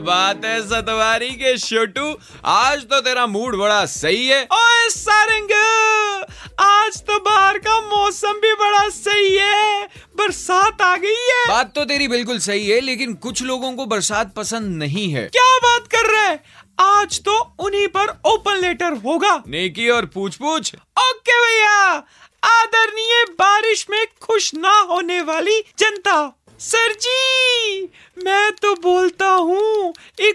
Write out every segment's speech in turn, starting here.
बात है सतवारी के छोटू। आज तो तेरा मूड बड़ा सही है। ओए सारंग आज तो बाहर का मौसम भी बड़ा सही है। बरसात आ गई है। बात तो तेरी बिल्कुल सही है लेकिन कुछ लोगों को बरसात पसंद नहीं है। क्या बात कर रहे हैं? आज तो उन्हीं पर ओपन लेटर होगा। नेकी और पूछ पूछ ओके भैया आदरणीय बारिश में खुश ना होने वाली जनता सर जी मैं तो बोलता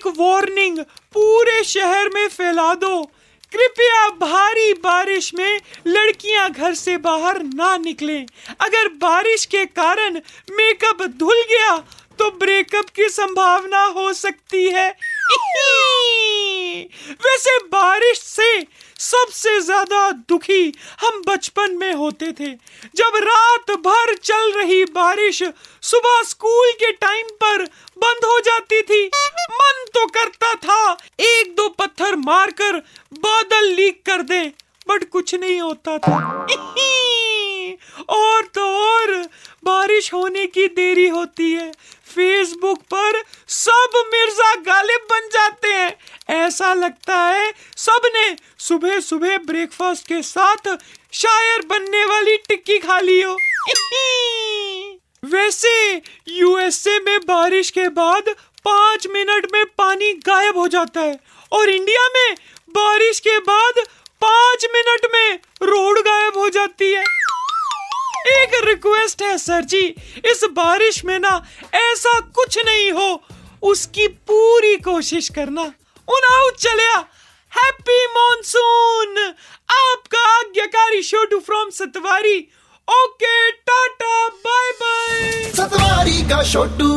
एक वार्निंग पूरे शहर में फैला दो। कृपया भारी बारिश में लड़कियाँ घर से बाहर ना निकलें। अगर बारिश के कारण मेकअप धुल गया तो ब्रेकअप की संभावना हो सकती है। वैसे बारिश से सबसे ज़्यादा दुखी हम बचपन में होते थे। जब रात भर चल रही बारिश सुबह स्कूल के टाइम पर बंद हो जाती थी, मन तो करता था एक दो पत्थर मारकर बादल लीक कर दे, बट कुछ नहीं होता था। और तो और, बारिश होने की देरी होती है। फेसबुक पर सब मिर्ज़ा गालिब बन हैं ऐसा लगता है सबने सुबह सुबह ब्रेकफास्ट के साथ शायर बनने वाली टिक्की खा ली हो। वैसे यूएसए में बारिश के बाद पाँच मिनट में पानी गायब हो जाता है और इंडिया में बारिश के बाद पाँच मिनट में रोड गायब हो जाती है। एक रिक्वेस्ट है सर जी, इस बारिश में ना ऐसा कुछ नहीं हो, उसकी पूरी कोशिश करना। उनाउ चलिया हैप्पी मॉनसून आपका आज्ञाकारी Chhotu from Satwari. Okay tata bye bye Satwari का छोटू